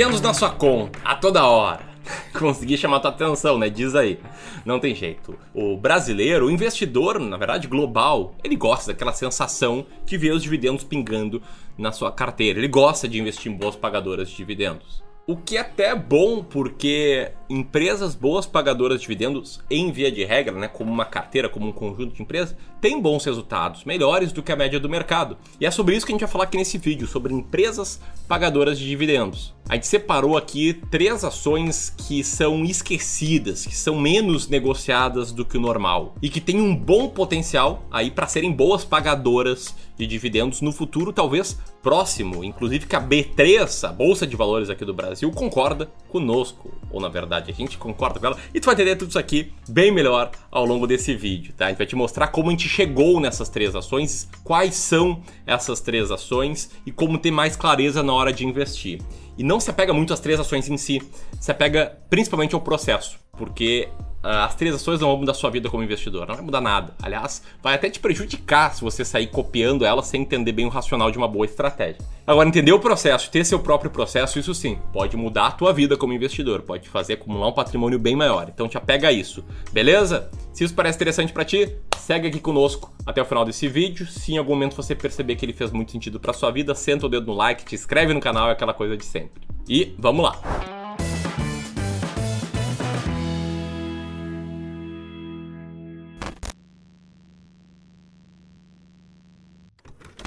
Dividendos na sua conta, a toda hora. Consegui chamar tua atenção, né? Diz aí. Não tem jeito. O brasileiro, o investidor, na verdade, global, ele gosta daquela sensação de ver os dividendos pingando na sua carteira. Ele gosta de investir em boas pagadoras de dividendos. O que é até bom, porque empresas boas pagadoras de dividendos, em via de regra, né, como uma carteira, como um conjunto de empresas, têm bons resultados, melhores do que a média do mercado. E é sobre isso que a gente vai falar aqui nesse vídeo, sobre empresas pagadoras de dividendos. A gente separou aqui três ações que são esquecidas, que são menos negociadas do que o normal e que têm um bom potencial aí para serem boas pagadoras de dividendos no futuro, talvez próximo, inclusive que a B3, a Bolsa de Valores aqui do Brasil, concorda conosco, ou na verdade a gente concorda com ela, e tu vai entender tudo isso aqui bem melhor ao longo desse vídeo, tá? A gente vai te mostrar como a gente chegou nessas três ações, quais são essas três ações e como ter mais clareza na hora de investir. E não se apega muito às três ações em si, se apega principalmente ao processo, porque uh, as três ações não vão mudar sua vida como investidor, não vai mudar nada. Aliás, vai até te prejudicar se você sair copiando ela sem entender bem o racional de uma boa estratégia. Agora, entender o processo, ter seu próprio processo, isso sim, pode mudar a tua vida como investidor, pode te fazer acumular um patrimônio bem maior. Então te apega a isso, beleza? Se isso parece interessante para ti, segue aqui conosco até o final desse vídeo. Se em algum momento você perceber que ele fez muito sentido para sua vida, senta o dedo no like, te inscreve no canal, é aquela coisa de sempre. E vamos lá.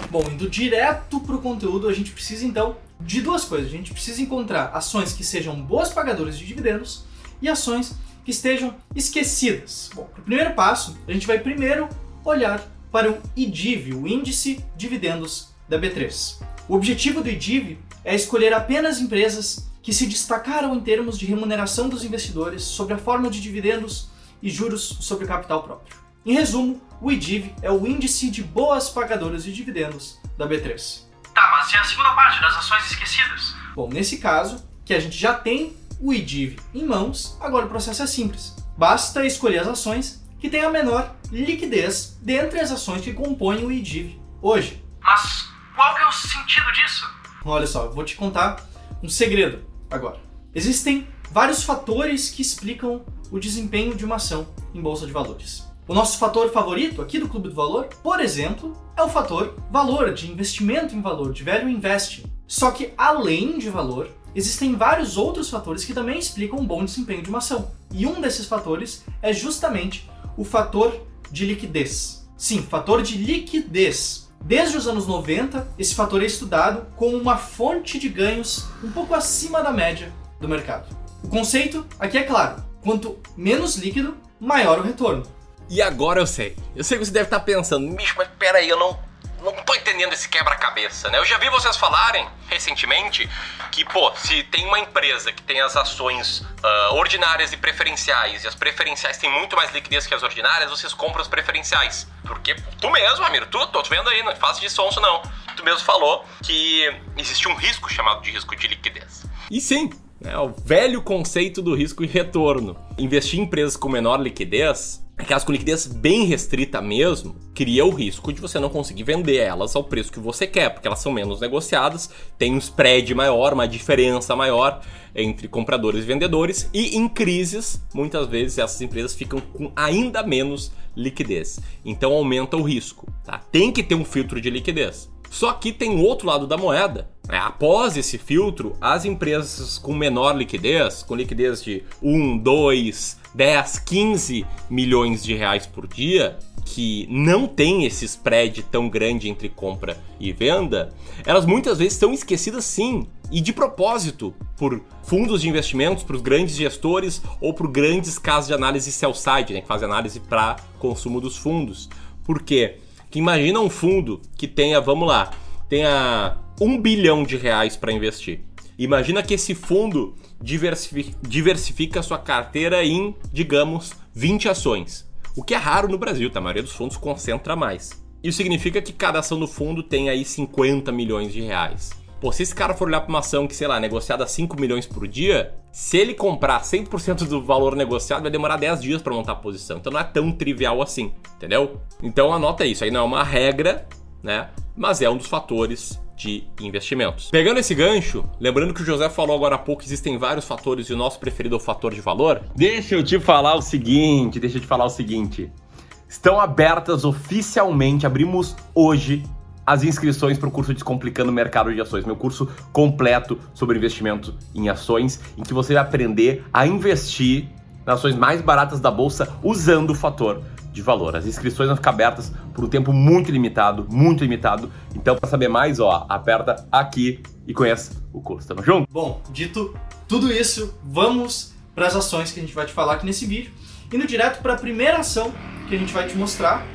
Bom, indo direto para o conteúdo, a gente precisa então de duas coisas. A gente precisa encontrar ações que sejam boas pagadoras de dividendos e ações que estejam esquecidas. Bom, o primeiro passo, a gente vai primeiro olhar para o IDIV, o Índice Dividendos da B3. O objetivo do IDIV é escolher apenas empresas que se destacaram em termos de remuneração dos investidores sobre a forma de dividendos e juros sobre o capital próprio. Em resumo, o IDIV é o índice de boas pagadoras de dividendos da B3. Tá, mas e a segunda parte das ações esquecidas? Bom, nesse caso, que a gente já tem o IDIV em mãos, agora o processo é simples. Basta escolher as ações que têm a menor liquidez dentre as ações que compõem o IDIV hoje. Mas qual que é o sentido disso? Olha só, eu vou te contar um segredo agora. Existem vários fatores que explicam o desempenho de uma ação em bolsa de valores. O nosso fator favorito aqui do Clube do Valor, por exemplo, é o fator valor, de investimento em valor, de value investing. Só que além de valor, existem vários outros fatores que também explicam um bom desempenho de uma ação. E um desses fatores é justamente o fator de liquidez. Sim, fator de liquidez. Desde os anos 90, esse fator é estudado como uma fonte de ganhos um pouco acima da média do mercado. O conceito aqui é claro: quanto menos líquido, maior o retorno. E agora eu sei. Eu sei que você deve estar pensando, bicho, mas peraí, eu não, entendendo esse quebra-cabeça, né? Eu já vi vocês falarem recentemente que, pô, se tem uma empresa que tem as ações uh, ordinárias e preferenciais, e as preferenciais têm muito mais liquidez que as ordinárias, vocês compram as preferenciais. Porque tu mesmo, Ramiro, tu, tô vendo aí, não faz de sonso não. Tu mesmo falou que existe um risco chamado de risco de liquidez. E sim, é o velho conceito do risco e retorno. Investir em empresas com menor liquidez aquelas com liquidez bem restrita mesmo, cria o risco de você não conseguir vender elas ao preço que você quer, porque elas são menos negociadas, tem um spread maior, uma diferença maior entre compradores e vendedores, e em crises, muitas vezes essas empresas ficam com ainda menos liquidez. Então aumenta o risco, tá? Tem que ter um filtro de liquidez. Só que tem o outro lado da moeda. Né? Após esse filtro, as empresas com menor liquidez, com liquidez de 1, 2, 10, 15 milhões de reais por dia, que não tem esse spread tão grande entre compra e venda, elas muitas vezes são esquecidas sim, e de propósito, por fundos de investimentos, por grandes gestores ou por grandes casas de análise sell-side, né, que fazem análise para consumo dos fundos. Por quê? Imagina um fundo que tenha, vamos lá, tenha um bilhão de reais para investir. Imagina que esse fundo diversifica, diversifica sua carteira em, digamos, 20 ações. O que é raro no Brasil, tá? A maioria dos fundos concentra mais. Isso significa que cada ação do fundo tem aí 50 milhões de reais. Pô, se esse cara for olhar para uma ação que, sei lá, é negociada a 5 milhões por dia, se ele comprar 100% do valor negociado, vai demorar 10 dias para montar a posição. Então não é tão trivial assim, entendeu? Então anota isso. Aí não é uma regra, né? Mas é um dos fatores de investimentos. Pegando esse gancho, lembrando que o José falou agora há pouco, existem vários fatores e o nosso preferido é o fator de valor. Deixa eu te falar o seguinte, deixa eu te falar o seguinte. Estão abertas oficialmente, abrimos hoje as inscrições para o curso Descomplicando o Mercado de Ações, meu curso completo sobre investimento em ações, em que você vai aprender a investir nas ações mais baratas da bolsa usando o fator de valor. As inscrições vão ficar abertas por um tempo muito limitado, muito limitado. Então, para saber mais, ó, aperta aqui e conheça o curso. Tamo junto? Bom, dito tudo isso, vamos para as ações que a gente vai te falar aqui nesse vídeo. Indo direto para a primeira ação que a gente vai te mostrar,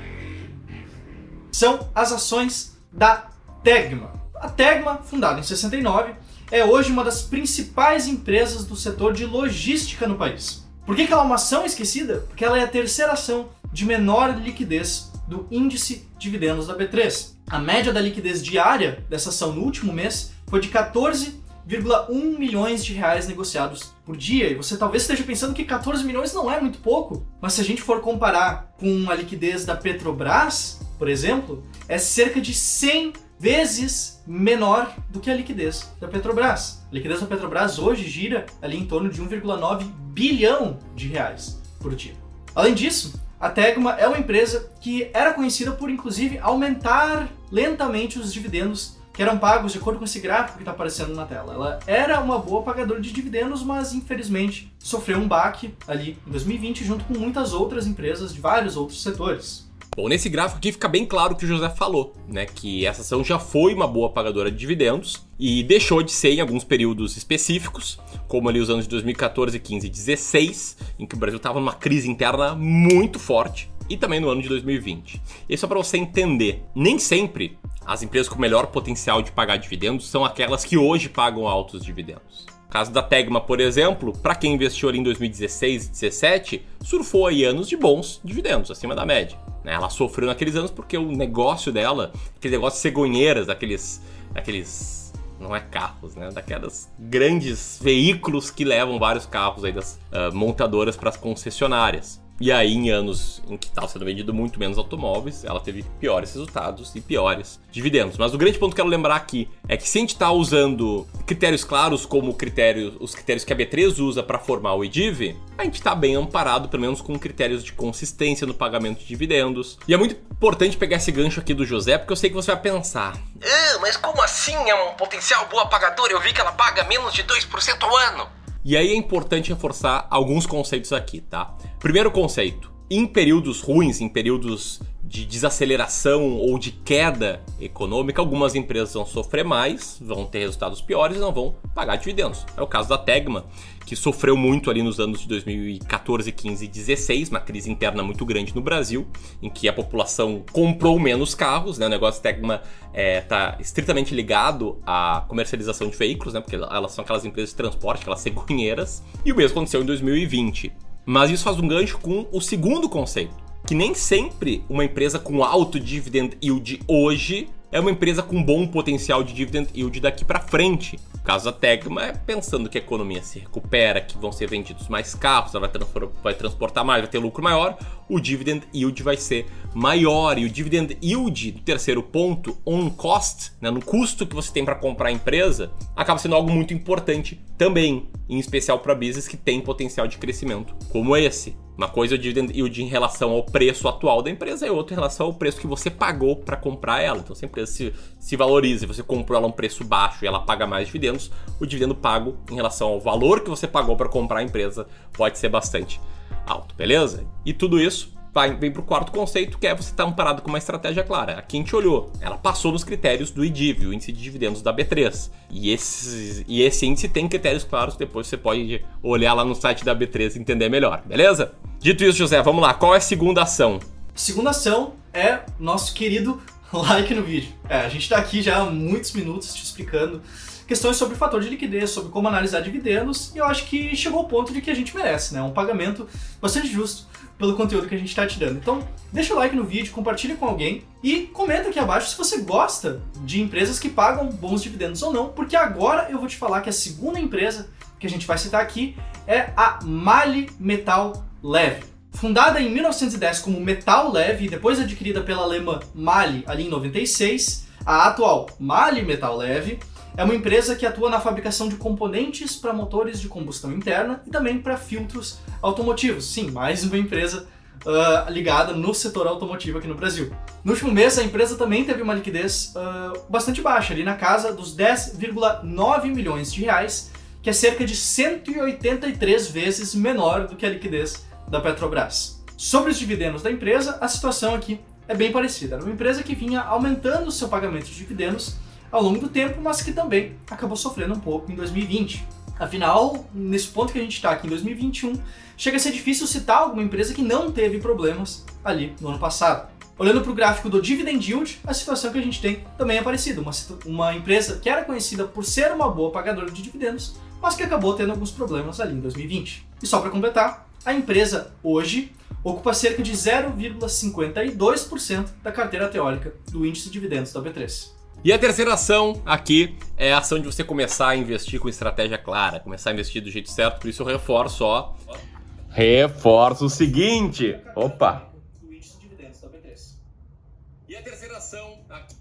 são as ações da Tegma. A Tegma, fundada em 69, é hoje uma das principais empresas do setor de logística no país. Por que, que ela é uma ação esquecida? Porque ela é a terceira ação de menor liquidez do índice dividendos da B3. A média da liquidez diária dessa ação no último mês foi de 14,1 milhões de reais negociados por dia. E você talvez esteja pensando que 14 milhões não é muito pouco, mas se a gente for comparar com a liquidez da Petrobras, por exemplo, é cerca de 100 vezes menor do que a liquidez da Petrobras. A liquidez da Petrobras hoje gira ali em torno de 1,9 bilhão de reais por dia. Além disso, a Tegma é uma empresa que era conhecida por, inclusive, aumentar lentamente os dividendos que eram pagos de acordo com esse gráfico que está aparecendo na tela. Ela era uma boa pagadora de dividendos, mas infelizmente sofreu um baque ali em 2020 junto com muitas outras empresas de vários outros setores. Bom, nesse gráfico aqui fica bem claro o que o José falou, né? Que essa ação já foi uma boa pagadora de dividendos e deixou de ser em alguns períodos específicos, como ali os anos de 2014, 15 e 16, em que o Brasil estava numa crise interna muito forte, e também no ano de 2020. E só para você entender, nem sempre as empresas com melhor potencial de pagar dividendos são aquelas que hoje pagam altos dividendos. Caso da Tegma, por exemplo, para quem investiu ali em 2016 e 2017, surfou aí anos de bons dividendos, acima da média. Né? Ela sofreu naqueles anos porque o negócio dela, aquele negócio de cegonheiras, daqueles, daqueles não é carros, né? Daquelas grandes veículos que levam vários carros aí das uh, montadoras para as concessionárias. E aí, em anos em que estava sendo vendido muito menos automóveis, ela teve piores resultados e piores dividendos. Mas o grande ponto que eu quero lembrar aqui é que se a gente está usando critérios claros como critério, os critérios que a B3 usa para formar o EDIV, a gente está bem amparado, pelo menos com critérios de consistência no pagamento de dividendos. E é muito importante pegar esse gancho aqui do José, porque eu sei que você vai pensar: ah, mas como assim é um potencial boa pagador? Eu vi que ela paga menos de 2% ao ano. E aí é importante reforçar alguns conceitos aqui, tá? Primeiro conceito: em períodos ruins, em períodos de desaceleração ou de queda econômica, algumas empresas vão sofrer mais, vão ter resultados piores e não vão pagar dividendos. É o caso da Tegma, que sofreu muito ali nos anos de 2014, 15 e 16, uma crise interna muito grande no Brasil, em que a população comprou menos carros, né? O negócio Tegma está é, tá estritamente ligado à comercialização de veículos, né? Porque elas são aquelas empresas de transporte, aquelas cegonheiras. E o mesmo aconteceu em 2020. Mas isso faz um gancho com o segundo conceito, que nem sempre uma empresa com alto dividend yield hoje é uma empresa com bom potencial de dividend yield daqui para frente. Caso da Tegma é pensando que a economia se recupera, que vão ser vendidos mais carros, ela vai, vai transportar mais, vai ter lucro maior, o dividend yield vai ser maior. E o dividend yield, terceiro ponto, on cost, né, no custo que você tem para comprar a empresa, acaba sendo algo muito importante também, em especial para business que tem potencial de crescimento, como esse. Uma coisa é o dividend yield em relação ao preço atual da empresa e outra em relação ao preço que você pagou para comprar ela. Então, se a empresa se, se valoriza e você comprou ela a um preço baixo e ela paga mais dividendos, o dividendo pago em relação ao valor que você pagou para comprar a empresa pode ser bastante alto, beleza? E tudo isso vai, vem para o quarto conceito, que é você estar tá amparado com uma estratégia clara. A gente olhou, ela passou nos critérios do IDIV, o índice de dividendos da B3. E esse, e esse índice tem critérios claros, depois você pode olhar lá no site da B3 e entender melhor, beleza? Dito isso, José, vamos lá. Qual é a segunda ação? Segunda ação é nosso querido like no vídeo. É, a gente está aqui já há muitos minutos te explicando questões sobre o fator de liquidez, sobre como analisar dividendos, e eu acho que chegou ao ponto de que a gente merece, né? Um pagamento bastante justo pelo conteúdo que a gente está te dando. Então, deixa o like no vídeo, compartilha com alguém e comenta aqui abaixo se você gosta de empresas que pagam bons dividendos ou não, porque agora eu vou te falar que a segunda empresa que a gente vai citar aqui é a Mali Metal Leve. Fundada em 1910 como Metal Leve e depois adquirida pela alemã Mali ali em 96, A atual Mali Metal Leve é uma empresa que atua na fabricação de componentes para motores de combustão interna e também para filtros automotivos. Sim, mais uma empresa uh, ligada no setor automotivo aqui no Brasil. No último mês, a empresa também teve uma liquidez uh, bastante baixa, ali na casa dos 10,9 milhões de reais, que é cerca de 183 vezes menor do que a liquidez da Petrobras. Sobre os dividendos da empresa, a situação aqui é bem parecida. Era uma empresa que vinha aumentando o seu pagamento de dividendos ao longo do tempo, mas que também acabou sofrendo um pouco em 2020. Afinal, nesse ponto que a gente está aqui em 2021, chega a ser difícil citar alguma empresa que não teve problemas ali no ano passado. Olhando para o gráfico do Dividend Yield, a situação que a gente tem também é parecida. Uma, uma empresa que era conhecida por ser uma boa pagadora de dividendos, mas que acabou tendo alguns problemas ali em 2020. E só para completar, a empresa hoje ocupa cerca de 0,52% da carteira teórica do índice de dividendos da B3. E a terceira ação aqui é a ação de você começar a investir com estratégia clara, começar a investir do jeito certo, por isso eu reforço, ó. Reforço o seguinte. Opa! E a terceira ação aqui.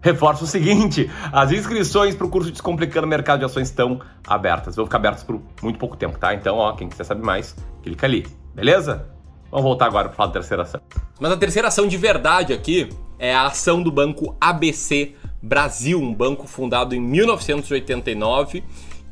Reforço o seguinte: as inscrições para o curso Descomplicando o Mercado de Ações estão abertas. Vão ficar abertas por muito pouco tempo, tá? Então, ó, quem quiser saber mais, clica ali, beleza? Vamos voltar agora para falar da terceira ação. Mas a terceira ação de verdade aqui é a ação do banco ABC Brasil, um banco fundado em 1989,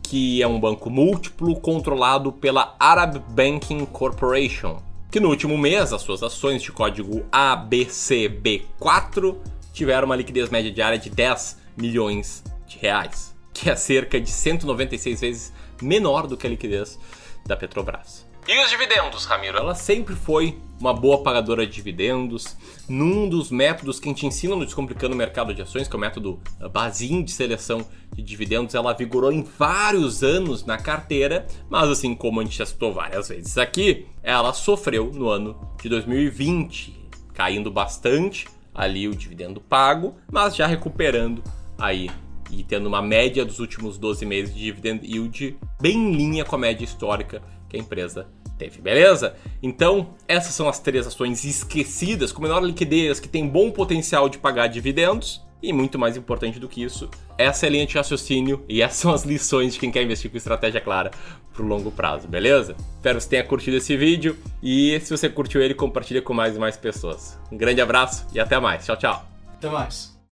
que é um banco múltiplo controlado pela Arab Banking Corporation, que no último mês as suas ações de código ABCB4 tiveram uma liquidez média diária de 10 milhões de reais, que é cerca de 196 vezes menor do que a liquidez da Petrobras. E os dividendos, Ramiro? Ela sempre foi uma boa pagadora de dividendos. Num dos métodos que a gente ensina no Descomplicando o Mercado de Ações, que é o método Bazin de seleção de dividendos, ela vigorou em vários anos na carteira, mas assim como a gente já citou várias vezes aqui, ela sofreu no ano de 2020, caindo bastante ali o dividendo pago, mas já recuperando aí e tendo uma média dos últimos 12 meses de dividend yield bem em linha com a média histórica que a empresa teve, beleza? Então, essas são as três ações esquecidas, com menor liquidez, que tem bom potencial de pagar dividendos. E muito mais importante do que isso, essa é a linha de raciocínio e essas são as lições de quem quer investir com estratégia clara pro longo prazo, beleza? Espero que você tenha curtido esse vídeo e se você curtiu ele, compartilha com mais e mais pessoas. Um grande abraço e até mais. Tchau, tchau. Até mais.